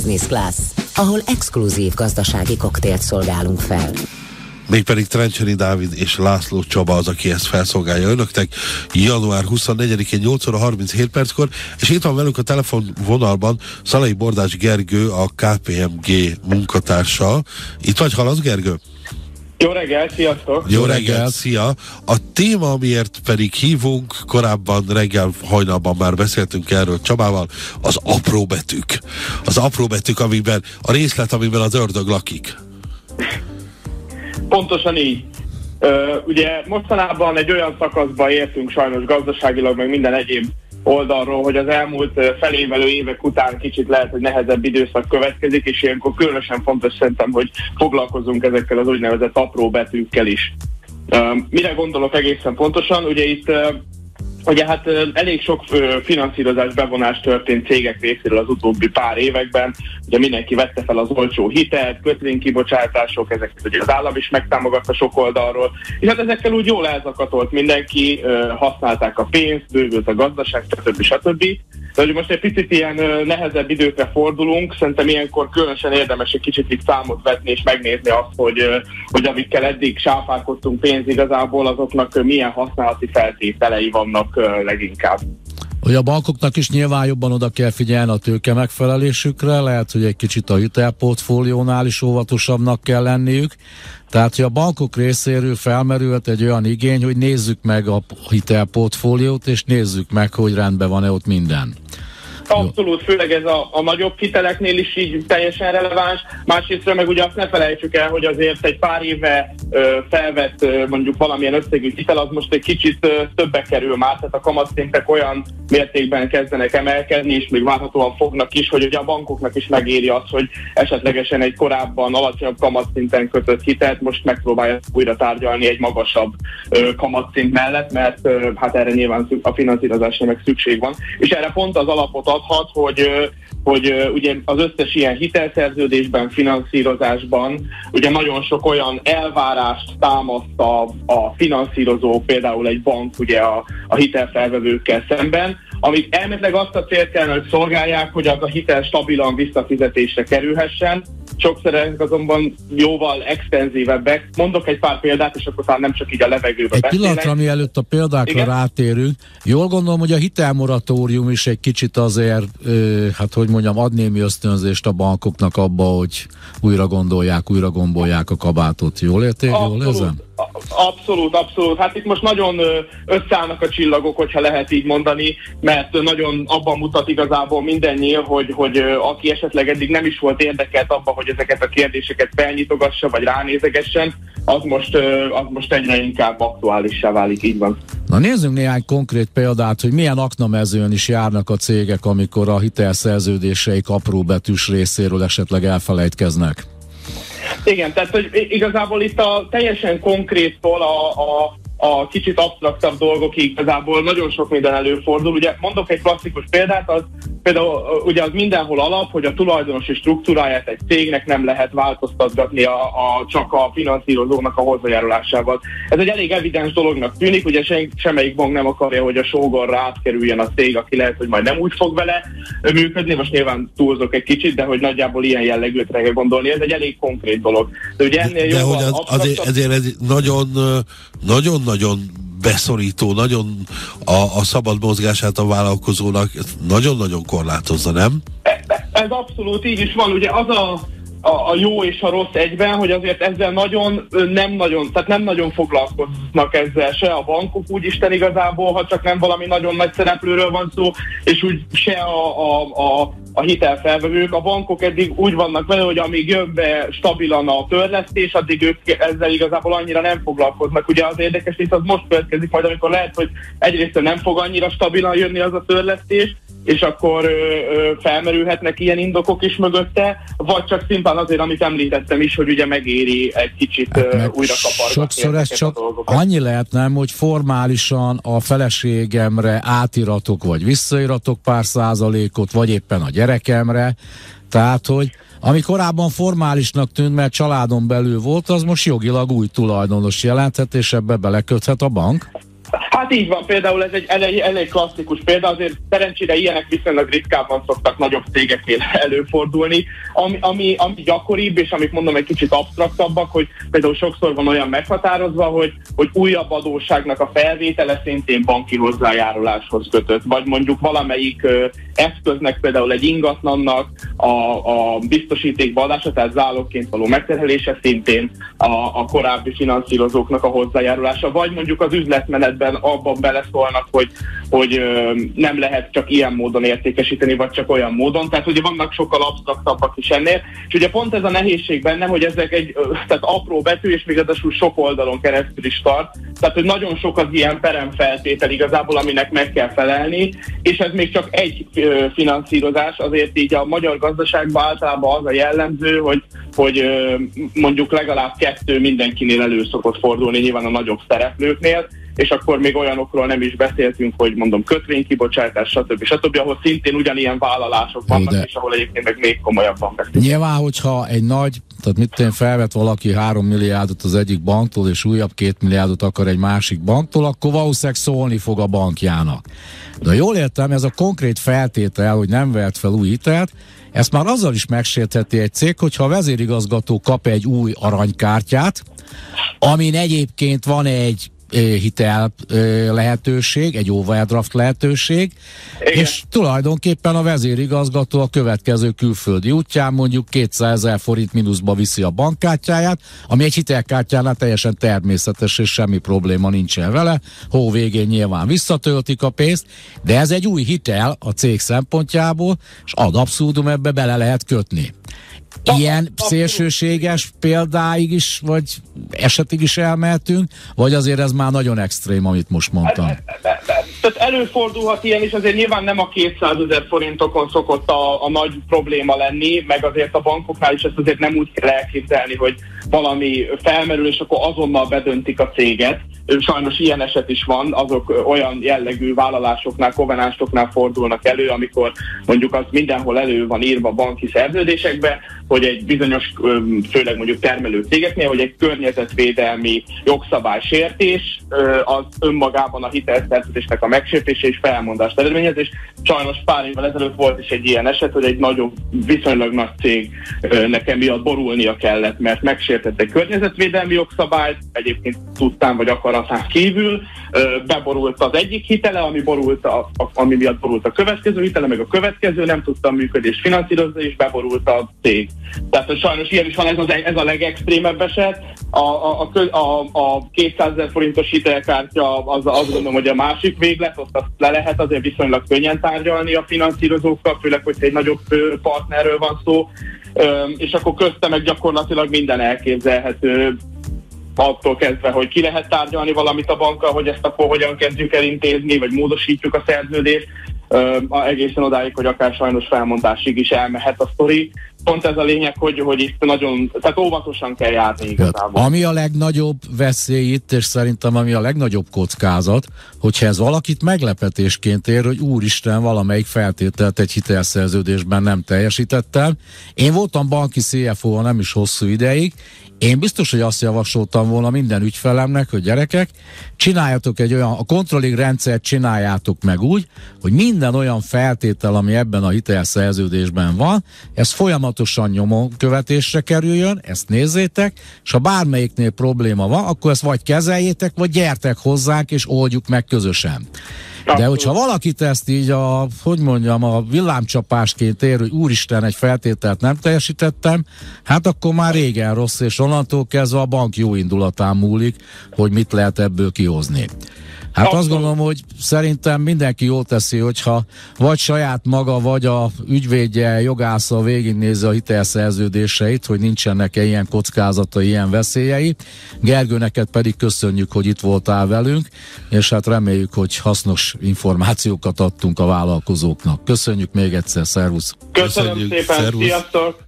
Business Class, ahol exkluzív gazdasági koktélt szolgálunk fel mégpedig Trencseni Dávid és László Csaba az, aki ezt felszolgálja önöknek január 24-én 8 óra 37 perckor, és itt van velünk a telefonvonalban Szalai Bordás Gergő, a KPMG munkatársa. Itt vagy hallasz, Gergő? Jó reggel, sziasztok! Jó reggel, szia! A téma, amiért pedig hívunk, korábban reggel hajnalban már beszéltünk erről Csabával, az apró betűk. Az apró betűk, amiben a részlet, amiben az ördög lakik. Pontosan így. Uh, ugye mostanában egy olyan szakaszba értünk sajnos gazdaságilag, meg minden egyéb oldalról, hogy az elmúlt felévelő évek után kicsit lehet, hogy nehezebb időszak következik, és ilyenkor különösen fontos szerintem, hogy foglalkozunk ezekkel az úgynevezett apró betűkkel is. Mire gondolok egészen pontosan? Ugye itt Ugye hát elég sok finanszírozás bevonás történt cégek részéről az utóbbi pár években. Ugye mindenki vette fel az olcsó hitelt, kötvénykibocsátások, ezeket ugye az állam is megtámogatta sok oldalról. És hát ezekkel úgy jól elzakatolt mindenki, használták a pénzt, bővült a gazdaság, stb. stb. De hogy most egy picit ilyen nehezebb időkre fordulunk, szerintem ilyenkor különösen érdemes egy kicsit itt számot vetni és megnézni azt, hogy, hogy amikkel eddig sáfálkoztunk pénz igazából, azoknak milyen használati feltételei vannak leginkább. Hogy a bankoknak is nyilván jobban oda kell figyelni a tőke megfelelésükre, lehet, hogy egy kicsit a hitelportfóliónál is óvatosabbnak kell lenniük. Tehát, hogy a bankok részéről felmerült egy olyan igény, hogy nézzük meg a hitelportfóliót, és nézzük meg, hogy rendben van-e ott minden. Abszolút, főleg ez a, a nagyobb hiteleknél is így teljesen releváns. Másrészt meg ugye azt ne felejtsük el, hogy azért egy pár éve ö, felvett ö, mondjuk valamilyen összegű hitel, az most egy kicsit ö, többe kerül már, tehát a kamatszintek olyan mértékben kezdenek emelkedni, és még várhatóan fognak is, hogy ugye a bankoknak is megéri az, hogy esetlegesen egy korábban alacsonyabb kamatszinten kötött hitelt most megpróbálja újra tárgyalni egy magasabb ö, kamatszint mellett, mert ö, hát erre nyilván a finanszírozásra meg szükség van. És erre pont az alapot ad adhat, hogy hogy ugye az összes ilyen hitelszerződésben, finanszírozásban ugye nagyon sok olyan elvárást támaszt a, a finanszírozó, például egy bank ugye a, a hitelfelvevőkkel szemben, amik elméletileg azt a célt kellene, hogy szolgálják, hogy az a hitel stabilan visszafizetésre kerülhessen, sokszor ezek azonban jóval extenzívebbek. Mondok egy pár példát, és akkor talán nem csak így a levegőbe Egy pillanatra, mielőtt a példákra Igen? rátérünk, jól gondolom, hogy a hitelmoratórium is egy kicsit azért, ö, hát hogy mondjam, ad némi ösztönzést a bankoknak abba, hogy újra gondolják, újra gombolják a kabátot. Jól érték? Jól érzem? Abszolút, abszolút. Hát itt most nagyon összeállnak a csillagok, hogyha lehet így mondani, mert nagyon abban mutat igazából mindennyi, hogy, hogy aki esetleg eddig nem is volt érdekelt abban, hogy ezeket a kérdéseket felnyitogassa, vagy ránézegessen, az most, az most egyre inkább aktuálissá válik, így van. Na nézzünk néhány konkrét példát, hogy milyen aknamezőn is járnak a cégek, amikor a hitelszerződéseik apró betűs részéről esetleg elfelejtkeznek. Igen, tehát hogy igazából itt a teljesen konkréttól a, a, a kicsit absztraktabb dolgokig igazából nagyon sok minden előfordul. Ugye mondok egy klasszikus példát, az például ugye az mindenhol alap, hogy a tulajdonosi struktúráját egy cégnek nem lehet változtatni a, a, csak a finanszírozónak a hozzájárulásával. Ez egy elég evidens dolognak tűnik, ugye sen, semmelyik bank nem akarja, hogy a sógorra átkerüljen a cég, aki lehet, hogy majd nem úgy fog vele működni, most nyilván túlzok egy kicsit, de hogy nagyjából ilyen jellegűt kell gondolni, ez egy elég konkrét dolog. De ugye ennél de, de hogy az, azért, ezért ez nagyon, nagyon nagyon beszorító, nagyon a, a szabad mozgását a vállalkozónak nagyon-nagyon korlátozza, nem? Ez abszolút így is van. Ugye az a, a, a jó és a rossz egyben, hogy azért ezzel nagyon nem nagyon, tehát nem nagyon foglalkoznak ezzel se a bankok úgy Isten igazából, ha csak nem valami nagyon nagy szereplőről van szó, és úgy se a, a, a a hitelfelvevők. A bankok eddig úgy vannak vele, hogy amíg jön be stabilan a törlesztés, addig ők ezzel igazából annyira nem foglalkoznak. Ugye az érdekes itt az most következik majd, amikor lehet, hogy egyrészt nem fog annyira stabilan jönni az a törlesztés, és akkor ö, ö, felmerülhetnek ilyen indokok is mögötte, vagy csak szimplán azért, amit említettem is, hogy ugye megéri egy kicsit hát ö, újra kapargatni. Sokszor ez csak annyi lehet nem, hogy formálisan a feleségemre átiratok, vagy visszairatok pár százalékot, vagy éppen a gyerekemre, tehát, hogy ami korábban formálisnak tűnt, mert családon belül volt, az most jogilag új tulajdonos jelenthet, és ebbe beleköthet a bank? Hát így van, például ez egy elég, elég klasszikus példa, azért szerencsére ilyenek viszonylag ritkábban szoktak nagyobb cégeknél előfordulni. Ami, ami, ami gyakoribb, és amik mondom egy kicsit absztraktabbak, hogy például sokszor van olyan meghatározva, hogy, hogy újabb adósságnak a felvétele szintén banki hozzájáruláshoz kötött, vagy mondjuk valamelyik ö, eszköznek, például egy ingatlannak a, a biztosítékba adása, tehát zálogként való megterhelése szintén a, a korábbi finanszírozóknak a hozzájárulása, vagy mondjuk az üzletmenetben abban beleszólnak, hogy, hogy nem lehet csak ilyen módon értékesíteni, vagy csak olyan módon. Tehát ugye vannak sokkal absztraktabbak is ennél. És ugye pont ez a nehézség benne, hogy ezek egy tehát apró betű, és még ráadásul sok oldalon keresztül is tart. Tehát, hogy nagyon sok az ilyen peremfeltétel igazából, aminek meg kell felelni, és ez még csak egy finanszírozás, azért így a magyar gazdaságban általában az a jellemző, hogy, hogy mondjuk legalább kettő mindenkinél elő szokott fordulni, nyilván a nagyobb szereplőknél, és akkor még olyanokról nem is beszéltünk, hogy mondom kötvénykibocsátás, stb. stb., ahol szintén ugyanilyen vállalások vannak, de- és ahol egyébként meg még komolyabban beszélünk. Nyilván, hogyha egy nagy, tehát mit én felvet valaki 3 milliárdot az egyik banktól, és újabb 2 milliárdot akar egy másik banktól, akkor valószínűleg szólni fog a bankjának. De jól értem, ez a konkrét feltétel, hogy nem vehet fel új hitelt, ezt már azzal is megsértheti egy cég, hogyha a vezérigazgató kap egy új aranykártyát, amin egyébként van egy hitel lehetőség, egy overdraft lehetőség, Igen. és tulajdonképpen a vezérigazgató a következő külföldi útján mondjuk 200 ezer forint mínuszba viszi a bankkártyáját, ami egy hitelkártyánál teljesen természetes, és semmi probléma nincsen vele. Hó végén nyilván visszatöltik a pénzt, de ez egy új hitel a cég szempontjából, és ad abszurdum ebbe bele lehet kötni. Ilyen szélsőséges példáig is, vagy esetig is elmehetünk, vagy azért ez már nagyon extrém, amit most mondtam. Tehát előfordulhat ilyen is, azért nyilván nem a 200 ezer forintokon szokott a, a nagy probléma lenni, meg azért a bankoknál is ezt azért nem úgy kell elképzelni, hogy valami felmerül, és akkor azonnal bedöntik a céget. Sajnos ilyen eset is van, azok olyan jellegű vállalásoknál, kovenánsoknál fordulnak elő, amikor mondjuk az mindenhol elő van írva banki szerződésekbe, hogy egy bizonyos, főleg mondjuk termelő cégeknél, hogy egy környezetvédelmi jogszabálysértés ö, az önmagában a hitelszerződésnek a megsértése és felmondást eredményez, és sajnos pár évvel ezelőtt volt is egy ilyen eset, hogy egy nagyobb, viszonylag nagy cég nekem miatt borulnia kellett, mert megsértett egy környezetvédelmi jogszabályt, egyébként tudtán vagy akaratán kívül, beborult az egyik hitele, ami, borult a, ami miatt borult a következő hitele, meg a következő nem tudta a működést finanszírozni, és beborult a cég. Tehát sajnos ilyen is van, ez, az, ez a legextrémebb eset. A, a, a, a, a 200 ezer forintos hitelkártya az, azt gondolom, hogy a másik véglet, ott azt le lehet azért viszonylag könnyen tárgyalni a finanszírozókkal, főleg, hogyha egy nagyobb partnerről van szó, és akkor közte meg gyakorlatilag minden elképzelhető attól kezdve, hogy ki lehet tárgyalni valamit a bankkal, hogy ezt akkor hogyan kezdjük el intézni, vagy módosítjuk a szerződést, egészen odáig, hogy akár sajnos felmondásig is elmehet a sztori. Pont ez a lényeg, hogy, hogy itt nagyon, tehát óvatosan kell járni Tehát, igazából. ami a legnagyobb veszély itt, és szerintem ami a legnagyobb kockázat, hogyha ez valakit meglepetésként ér, hogy úristen, valamelyik feltételt egy hitelszerződésben nem teljesítettem. Én voltam banki CFO nem is hosszú ideig, én biztos, hogy azt javasoltam volna minden ügyfelemnek, hogy gyerekek, csináljatok egy olyan, a controlling rendszert csináljátok meg úgy, hogy minden olyan feltétel, ami ebben a hitelszerződésben van, ez folyamatosan nyomon követésre kerüljön, ezt nézzétek, és ha bármelyiknél probléma van, akkor ezt vagy kezeljétek, vagy gyertek hozzánk, és oldjuk meg közösen. De hogyha valakit ezt így a, hogy mondjam, a villámcsapásként ér, hogy úristen, egy feltételt nem teljesítettem, hát akkor már régen rossz, és onnantól kezdve a bank jó indulatán múlik, hogy mit lehet ebből kihozni. Hát azt Abszolút. gondolom, hogy szerintem mindenki jól teszi, hogyha vagy saját maga, vagy a ügyvédje, jogásza végignézi a hitelszerződéseit, hogy nincsenek -e ilyen kockázatai, ilyen veszélyei. Gergő, neked pedig köszönjük, hogy itt voltál velünk, és hát reméljük, hogy hasznos információkat adtunk a vállalkozóknak. Köszönjük még egyszer, szervusz! Köszönöm Köszönjük, szépen, szervusz. sziasztok!